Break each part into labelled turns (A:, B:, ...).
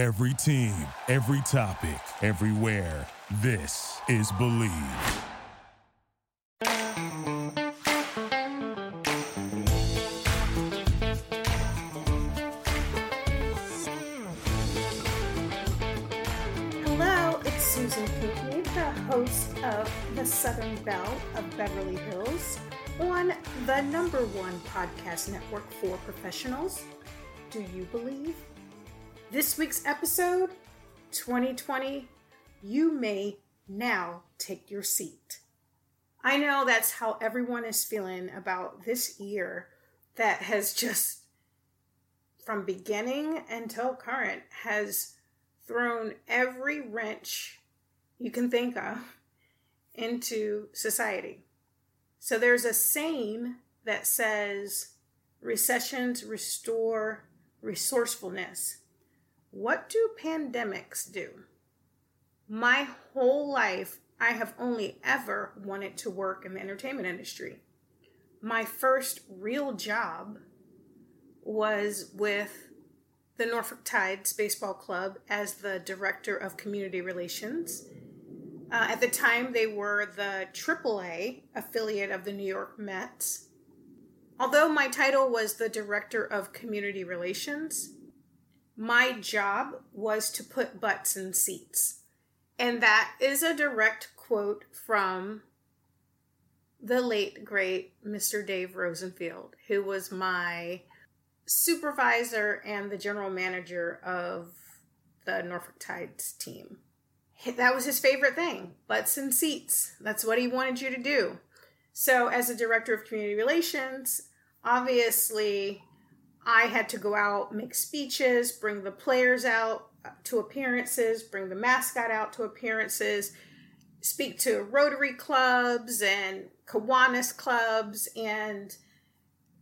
A: Every team, every topic, everywhere. This is Bleav.
B: Hello, it's Susan Pinckney, the host of The Southern Belle of Beverly Hills on the number one podcast network for professionals. Do you believe? This week's episode 2020, you may now take your seat. I know that's how everyone is feeling about this year that has just, from beginning until current, has thrown every wrench you can think of into society. So there's a saying that says recessions restore resourcefulness. What do pandemics do? My whole life, I have only ever wanted to work in the entertainment industry. My first real job was with the Norfolk Tides Baseball Club as the Director of Community Relations. Uh, at the time, they were the AAA affiliate of the New York Mets. Although my title was the Director of Community Relations, my job was to put butts in seats. And that is a direct quote from the late, great Mr. Dave Rosenfeld, who was my supervisor and the general manager of the Norfolk Tides team. That was his favorite thing butts and seats. That's what he wanted you to do. So, as a director of community relations, obviously, I had to go out, make speeches, bring the players out uh, to appearances, bring the mascot out to appearances, speak to Rotary clubs and Kiwanis clubs and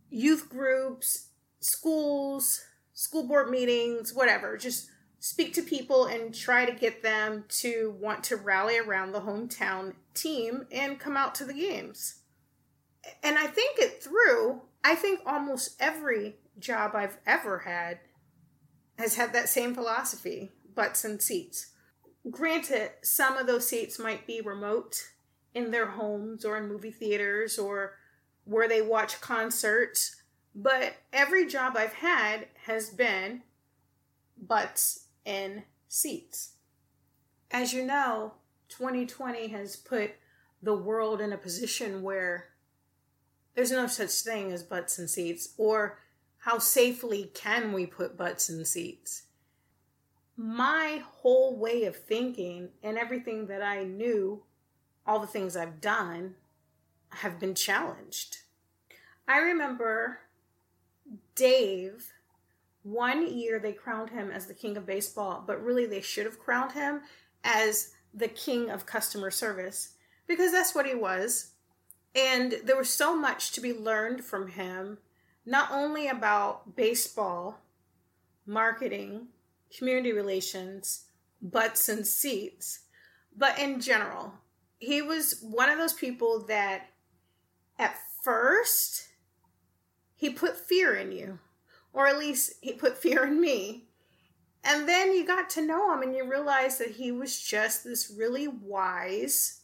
B: youth groups schools, school board meetings, whatever. Just speak to people and try to get them to want to rally around the hometown team and come out to the games. And I think it through. I think almost every job I've ever had has had that same philosophy butts and seats. Granted, some of those seats might be remote in their homes or in movie theaters or where they watch concerts but every job I've had has been butts in seats. As you know, 2020 has put the world in a position where there's no such thing as butts and seats, or how safely can we put butts in seats? My whole way of thinking and everything that I knew, all the things I've done, have been challenged. I remember Dave, one year they crowned him as the king of baseball, but really they should have crowned him as the king of customer service because that's what he was. And there was so much to be learned from him, not only about baseball, marketing, community relations, butts and seats, but in general. He was one of those people that at first he put fear in you, or at least he put fear in me. And then you got to know him and you realized that he was just this really wise,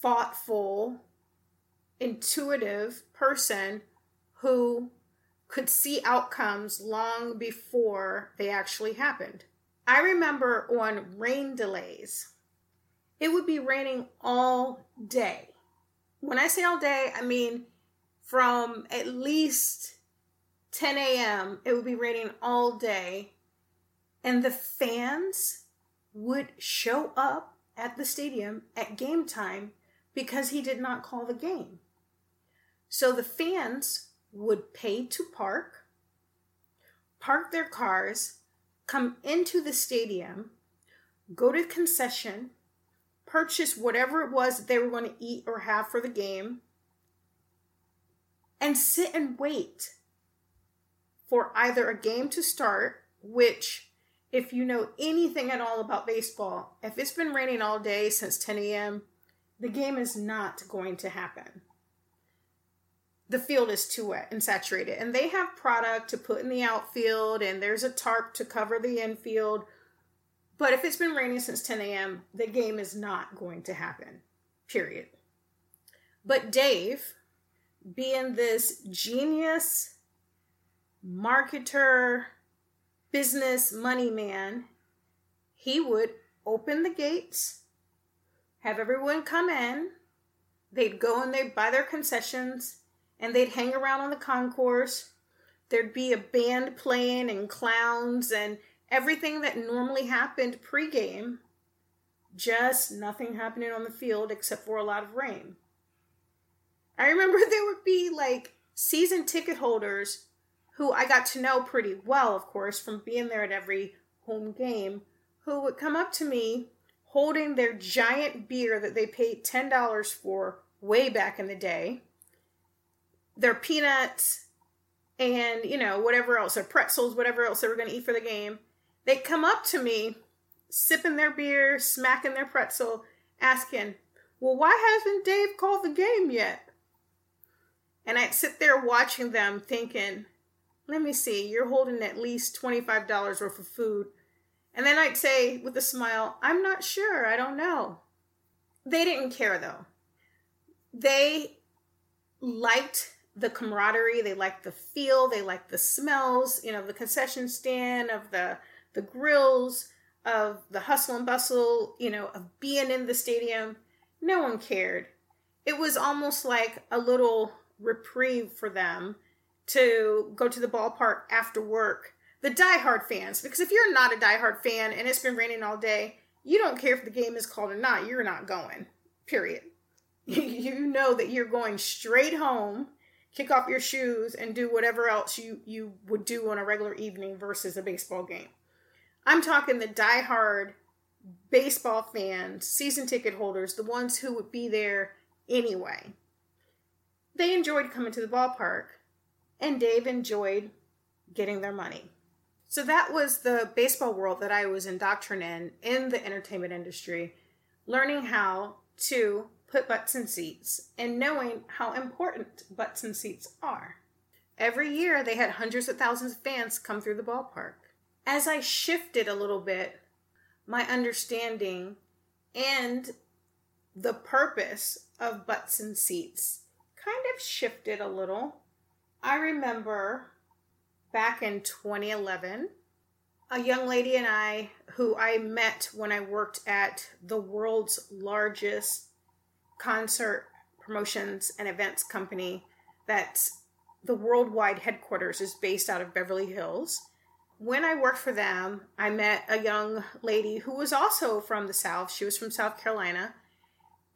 B: thoughtful, intuitive person who could see outcomes long before they actually happened. I remember on rain delays, it would be raining all day. When I say all day, I mean from at least 10 a.m. It would be raining all day. And the fans would show up at the stadium at game time because he did not call the game. So the fans would pay to park, park their cars, come into the stadium, go to concession, purchase whatever it was that they were going to eat or have for the game, and sit and wait for either a game to start, which, if you know anything at all about baseball, if it's been raining all day since 10 a.m., the game is not going to happen. The field is too wet and saturated, and they have product to put in the outfield, and there's a tarp to cover the infield But if it's been raining since 10 a.m., the game is not going to happen. Period. But Dave, being this genius marketer, business money man, he would open the gates, have everyone come in, they'd go and they'd buy their concessions, and they'd hang around on the concourse. There'd be a band playing and clowns and everything that normally happened pregame, just nothing happening on the field except for a lot of rain. I remember there would be like season ticket holders who I got to know pretty well, of course, from being there at every home game, who would come up to me holding their giant beer that they paid $10 for way back in the day, their peanuts, and, you know, whatever else, their pretzels, whatever else they were going to eat for the game. They'd come up to me, sipping their beer, smacking their pretzel, asking, Well, why hasn't Dave called the game yet? And I'd sit there watching them thinking, let me see, you're holding at least $25 worth of food. And then I'd say with a smile, I'm not sure, I don't know. They didn't care though. They liked the camaraderie, they liked the feel, they liked the smells, you know, the concession stand, of the the grills, of the hustle and bustle, you know, of being in the stadium. No one cared. It was almost like a little reprieve for them to go to the ballpark after work. The diehard fans, because if you're not a diehard fan and it's been raining all day, you don't care if the game is called or not. You're not going. Period. you know that you're going straight home, kick off your shoes, and do whatever else you you would do on a regular evening versus a baseball game. I'm talking the diehard baseball fans, season ticket holders, the ones who would be there anyway. They enjoyed coming to the ballpark and Dave enjoyed getting their money. So that was the baseball world that I was indoctrinated in, in the entertainment industry, learning how to put butts in seats and knowing how important butts in seats are. Every year they had hundreds of thousands of fans come through the ballpark. As I shifted a little bit, my understanding and the purpose of butts and seats kind of shifted a little I remember back in 2011, a young lady and I, who I met when I worked at the world's largest concert promotions and events company, that's the worldwide headquarters is based out of Beverly Hills. When I worked for them, I met a young lady who was also from the South. She was from South Carolina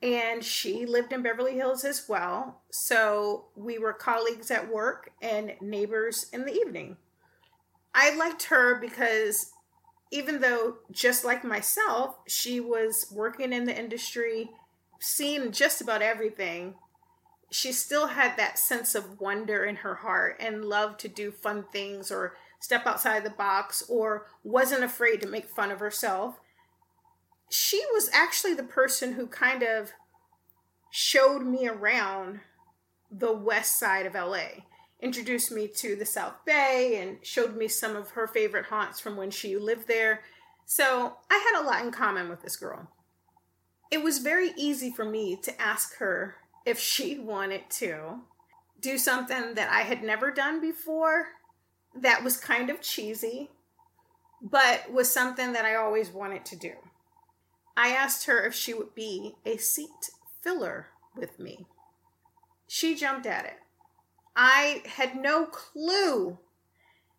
B: and she lived in Beverly Hills as well. So we were colleagues at work and neighbors in the evening. I liked her because even though, just like myself, she was working in the industry, seeing just about everything, she still had that sense of wonder in her heart and loved to do fun things or step outside the box or wasn't afraid to make fun of herself she was actually the person who kind of showed me around the west side of LA, introduced me to the South Bay, and showed me some of her favorite haunts from when she lived there. So I had a lot in common with this girl. It was very easy for me to ask her if she wanted to do something that I had never done before that was kind of cheesy, but was something that I always wanted to do. I asked her if she would be a seat filler with me. She jumped at it. I had no clue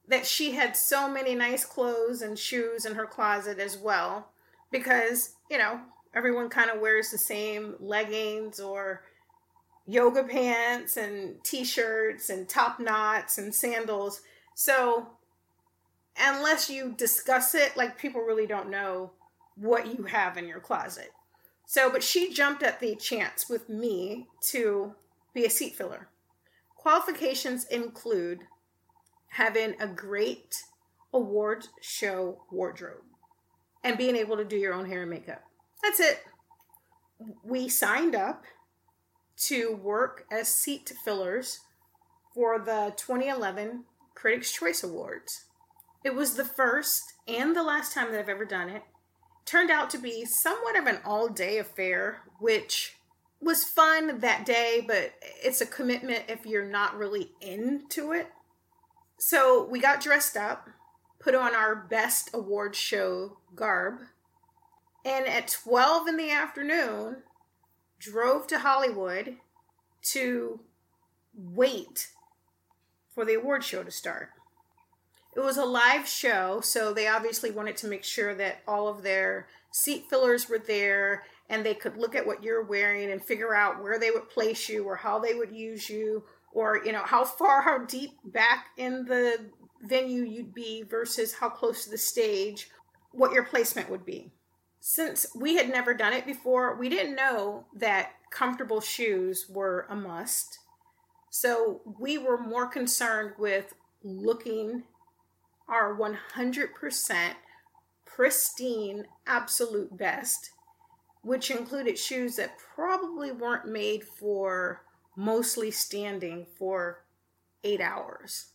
B: that she had so many nice clothes and shoes in her closet as well because, you know, everyone kind of wears the same leggings or yoga pants and t-shirts and top knots and sandals. So, unless you discuss it, like people really don't know what you have in your closet. So, but she jumped at the chance with me to be a seat filler. Qualifications include having a great award show wardrobe and being able to do your own hair and makeup. That's it. We signed up to work as seat fillers for the 2011 Critics' Choice Awards. It was the first and the last time that I've ever done it turned out to be somewhat of an all day affair, which was fun that day, but it's a commitment if you're not really into it. So we got dressed up, put on our best award show garb, and at 12 in the afternoon, drove to Hollywood to wait for the award show to start. It was a live show, so they obviously wanted to make sure that all of their seat fillers were there and they could look at what you're wearing and figure out where they would place you or how they would use you or you know how far how deep back in the venue you'd be versus how close to the stage what your placement would be since we had never done it before we didn't know that comfortable shoes were a must so we were more concerned with looking our 100% pristine absolute best which included shoes that probably weren't made for mostly standing for eight hours.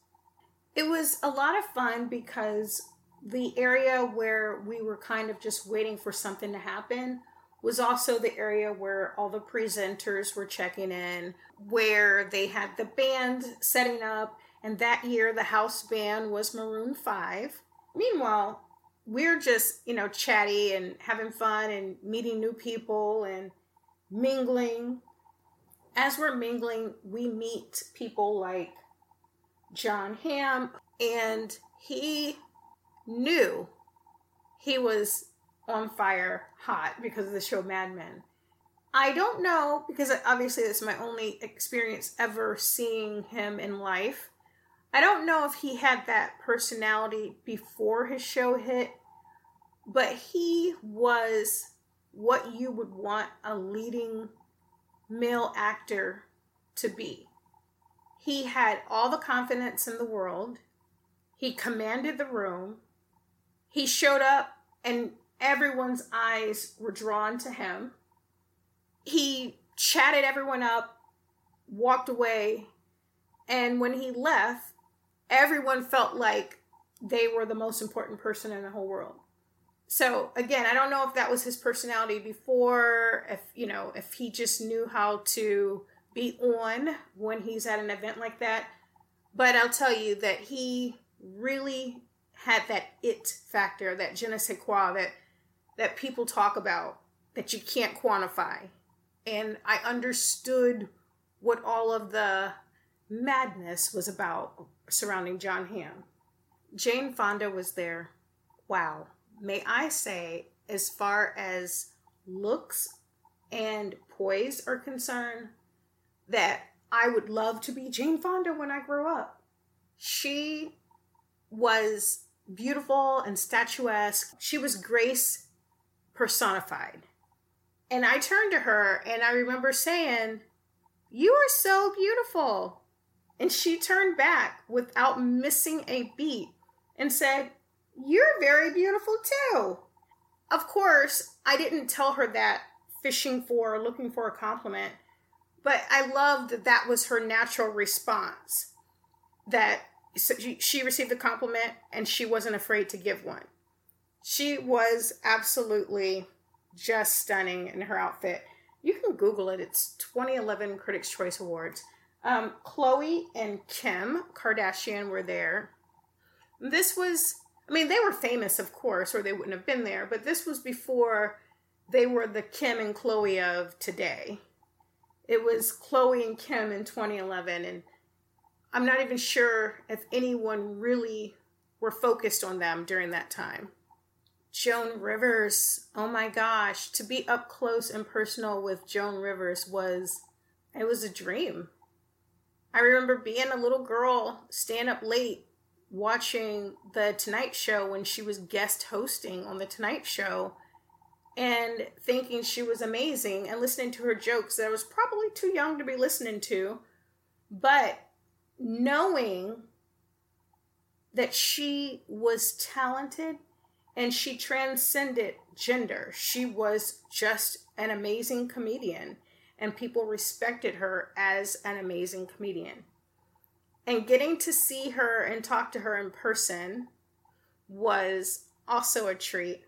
B: It was a lot of fun because the area where we were kind of just waiting for something to happen was also the area where all the presenters were checking in, where they had the band setting up, and that year the house band was Maroon 5. Meanwhile, we're just, you know, chatty and having fun and meeting new people and mingling. As we're mingling, we meet people like Jon Hamm, and he knew he was on fire hot because of the show Mad Men. I don't know because obviously this is my only experience ever seeing him in life. I don't know if he had that personality before his show hit, but he was what you would want a leading male actor to be. He had all the confidence in the world. He commanded the room. He showed up, and everyone's eyes were drawn to him. He chatted everyone up, walked away, and when he left, everyone felt like they were the most important person in the whole world. So again, I don't know if that was his personality before, if you know, if he just knew how to be on when he's at an event like that. But I'll tell you that he really had that it factor, that je ne sais quoi that that people talk about that you can't quantify. And I understood what all of the madness was about surrounding Jon Hamm. Jane Fonda was there. Wow. May I say, as far as looks and poise are concerned, that I would love to be Jane Fonda when I grow up. She was beautiful and statuesque. She was grace personified. And I turned to her and I remember saying, You are so beautiful. And she turned back without missing a beat and said, You're very beautiful too. Of course, I didn't tell her that fishing for, or looking for a compliment, but I loved that that was her natural response. That she received a compliment and she wasn't afraid to give one. She was absolutely just stunning in her outfit. You can Google it. It's 2011 Critics' Choice Awards. Um, Khloe and Kim Kardashian were there. This was, I mean, they were famous, of course, or they wouldn't have been there, but this was before they were the Kim and Khloe of today. It was Khloe and Kim in 2011, and I'm not even sure if anyone really were focused on them during that time. Joan Rivers, oh my gosh, to be up close and personal with Joan Rivers was it was a dream. I remember being a little girl, staying up late watching the Tonight Show when she was guest hosting on the Tonight Show and thinking she was amazing and listening to her jokes that I was probably too young to be listening to, but knowing that she was talented and she transcended gender. She was just an amazing comedian and people respected her as an amazing comedian. And getting to see her and talk to her in person was also a treat.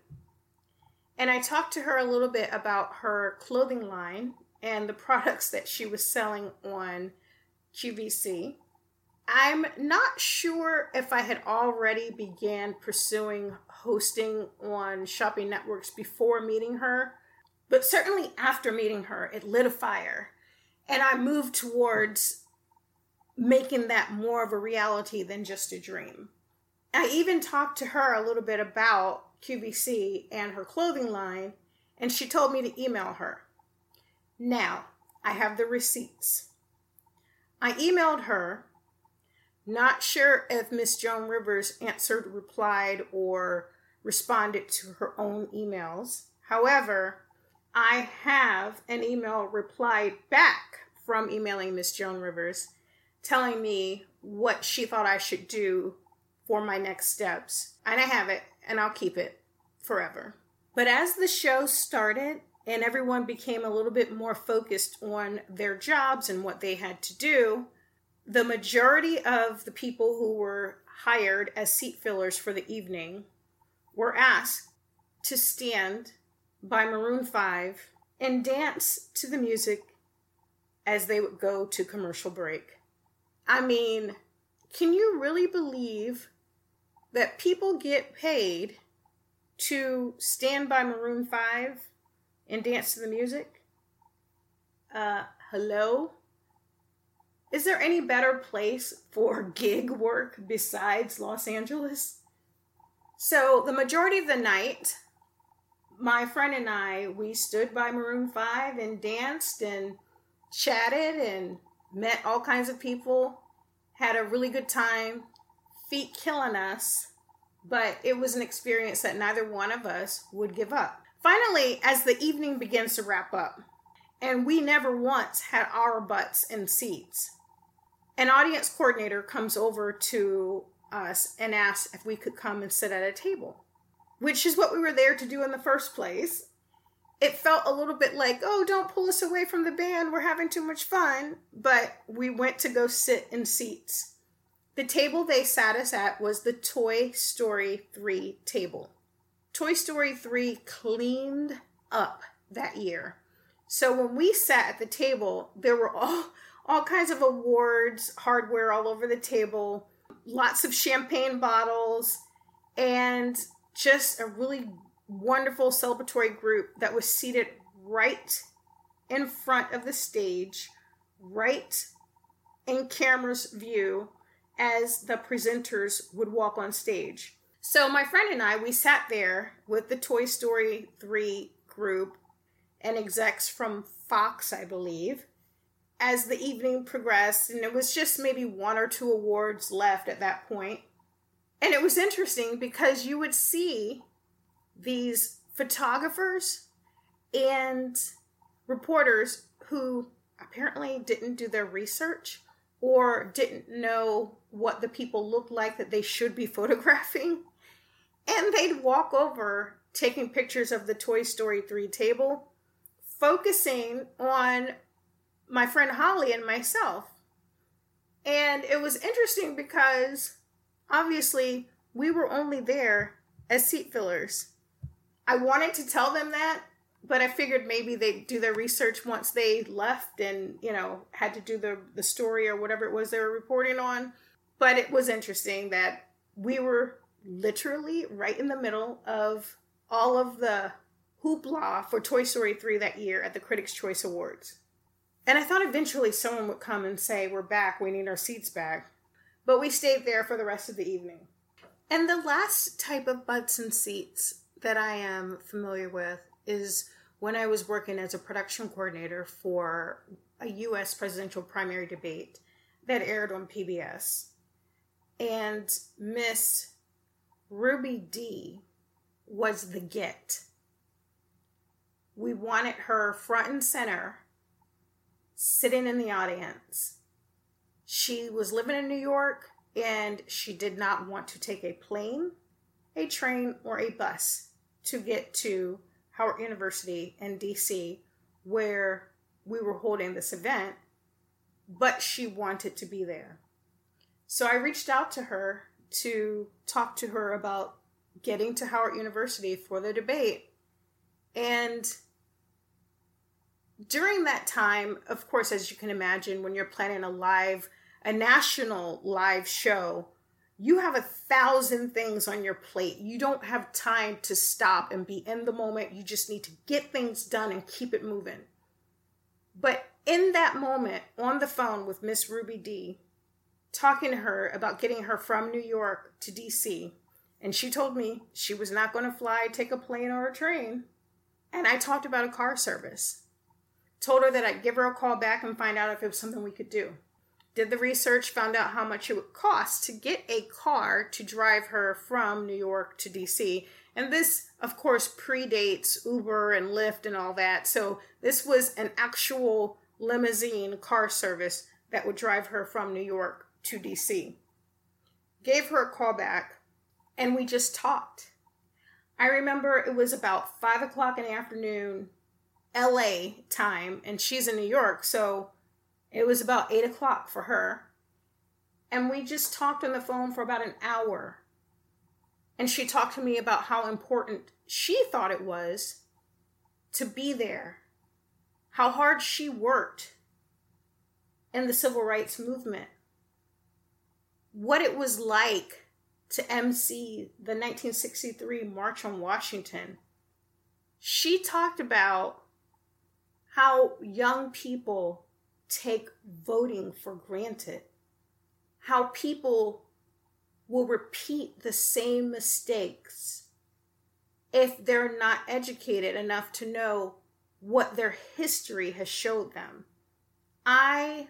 B: And I talked to her a little bit about her clothing line and the products that she was selling on QVC. I'm not sure if I had already began pursuing hosting on shopping networks before meeting her, but certainly after meeting her, it lit a fire. And I moved towards making that more of a reality than just a dream. I even talked to her a little bit about QVC and her clothing line, and she told me to email her. Now, I have the receipts. I emailed her, not sure if Miss Joan Rivers answered, replied, or responded to her own emails. However, I have an email reply back from emailing Miss Joan Rivers telling me what she thought I should do for my next steps. And I have it, and I'll keep it forever. But as the show started and everyone became a little bit more focused on their jobs and what they had to do, the majority of the people who were hired as seat fillers for the evening were asked to stand by Maroon 5 and dance to the music as they would go to commercial break. I mean, can you really believe that people get paid to stand by Maroon 5 and dance to the music? Uh, hello? Is there any better place for gig work besides Los Angeles? So, the majority of the night, my friend and I, we stood by Maroon 5 and danced and chatted and met all kinds of people, had a really good time, feet killing us, but it was an experience that neither one of us would give up. Finally, as the evening begins to wrap up, and we never once had our butts in seats, an audience coordinator comes over to us and asks if we could come and sit at a table, which is what we were there to do in the first place. It felt a little bit like, oh, don't pull us away from the band. We're having too much fun. But we went to go sit in seats the table they sat us at was the Toy Story 3 table. Toy Story 3 cleaned up that year. So when we sat at the table, there were all all kinds of awards, hardware all over the table, lots of champagne bottles, and just a really wonderful celebratory group that was seated right in front of the stage, right in camera's view as the presenters would walk on stage. So my friend and I, we sat there with the Toy Story 3 group and execs from Fox, I believe, as the evening progressed, and it was just maybe one or two awards left at that point. And it was interesting because you would see these photographers and reporters who apparently didn't do their research or didn't know what the people looked like that they should be photographing. And they'd walk over taking pictures of the Toy Story 3 table, focusing on my friend Holly and myself. And it was interesting because obviously we were only there as seat fillers. I wanted to tell them that but I figured maybe they'd do their research once they left and, you know, had to do the, the story or whatever it was they were reporting on. But it was interesting that we were literally right in the middle of all of the hoopla for Toy Story 3 that year at the Critics' Choice Awards. And I thought eventually someone would come and say, We're back, we need our seats back. But we stayed there for the rest of the evening. And the last type of butts and seats that I am familiar with is when I was working as a production coordinator for a U.S. presidential primary debate that aired on PBS. And Miss Ruby Dee was the get. We wanted her front and center, sitting in the audience. She was living in New York and she did not want to take a plane, a train, or a bus to get to Howard University in DC where we were holding this event, but she wanted to be there. So I reached out to her to talk to her about getting to Howard University for the debate. And during that time, of course, as you can imagine, when you're planning a live, a national live show, you have a thousand things on your plate. You don't have time to stop and be in the moment. You just need to get things done and keep it moving. But in that moment, on the phone with Miss Ruby Dee, talking to her about getting her from New York to DC, and she told me she was not going to fly, take a plane or a train. And I talked about a car service. Told her that I'd give her a call back and find out if it was something we could do. Did the research, found out how much it would cost to get a car to drive her from New York to DC. And this, of course, predates Uber and Lyft and all that. So this was an actual limousine car service that would drive her from New York to DC. Gave her a call back, and we just talked. I remember it was about five o'clock in the afternoon, LA time, and she's in New York, so it was about eight o'clock for her. And we just talked on the phone for about an hour. And she talked to me about how important she thought it was to be there, how hard she worked in the civil rights movement, what it was like to MC the 1963 March on Washington. She talked about how young people take voting for granted, how people will repeat the same mistakes if they're not educated enough to know what their history has showed them. I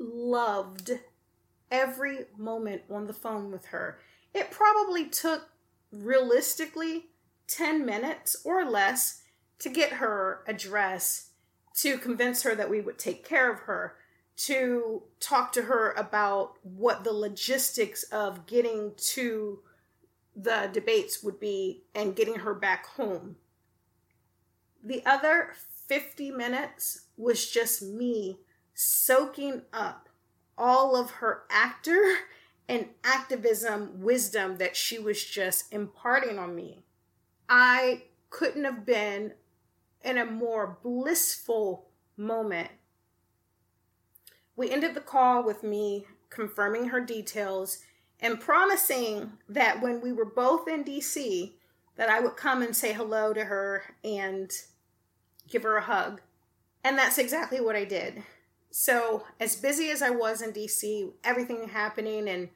B: loved every moment on the phone with her. It probably took realistically 10 minutes or less to get her address to convince her that we would take care of her to talk to her about what the logistics of getting to the debates would be and getting her back home. The other 50 minutes was just me soaking up all of her actor and activism wisdom that she was just imparting on me. I couldn't have been in a more blissful moment. We ended the call with me confirming her details and promising that when we were both in DC that I would come and say hello to her and give her a hug. And that's exactly what I did. So, as busy as I was in DC, everything happening and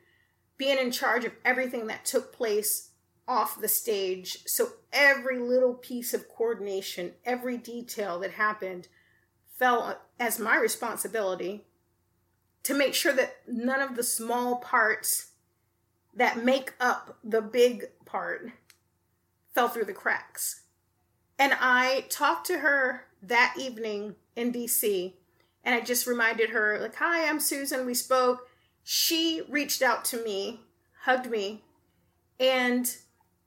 B: being in charge of everything that took place off the stage. So, every little piece of coordination, every detail that happened fell as my responsibility to make sure that none of the small parts that make up the big part fell through the cracks. And I talked to her that evening in DC and I just reminded her, like, hi, I'm Susan. We spoke. She reached out to me, hugged me, and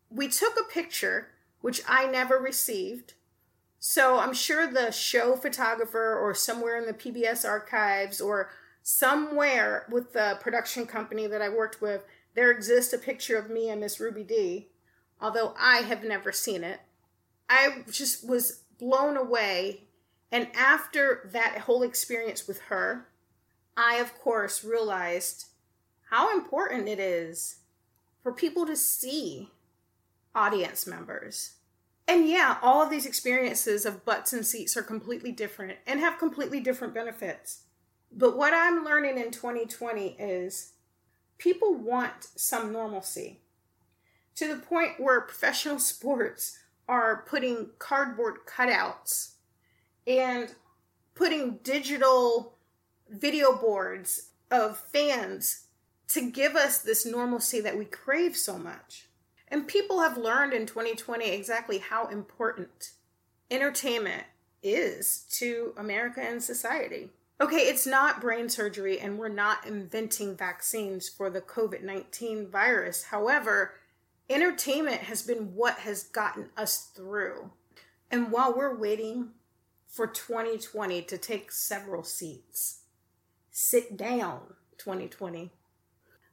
B: we took a picture, which I never received. So I'm sure the show photographer or somewhere in the PBS archives or somewhere with the production company that I worked with, there exists a picture of me and Miss Ruby Dee, although I have never seen it. I just was blown away and after that whole experience with her, I, of course, realized how important it is for people to see audience members. And yeah, all of these experiences of butts and seats are completely different and have completely different benefits. But what I'm learning in 2020 is people want some normalcy to the point where professional sports are putting cardboard cutouts and putting digital video boards of fans to give us this normalcy that we crave so much. And people have learned in 2020 exactly how important entertainment is to America and society. Okay, it's not brain surgery, and we're not inventing vaccines for the COVID 19 virus. However, entertainment has been what has gotten us through. And while we're waiting for 2020 to take several seats. Sit down, 2020.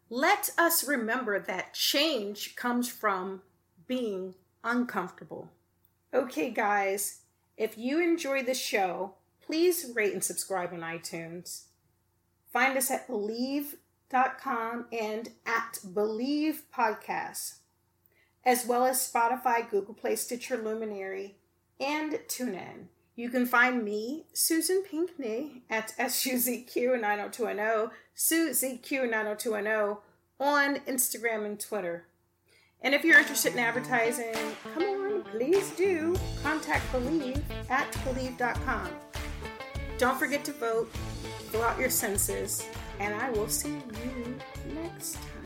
B: Let us remember that change comes from being uncomfortable. Okay, guys, if you enjoy the show, please rate and subscribe on iTunes. Find us at bleav.com and at Bleav Podcasts, as well as Spotify, Google Play, Stitcher, Luminary, and TuneIn. You can find me, Susan Pinkney, at SUZQ90210, SuZQ90210 on Instagram and Twitter. And if you're interested in advertising, come on, please do contact Bleav at Bleav.com. Don't forget to vote, fill out your census, and I will see you next time.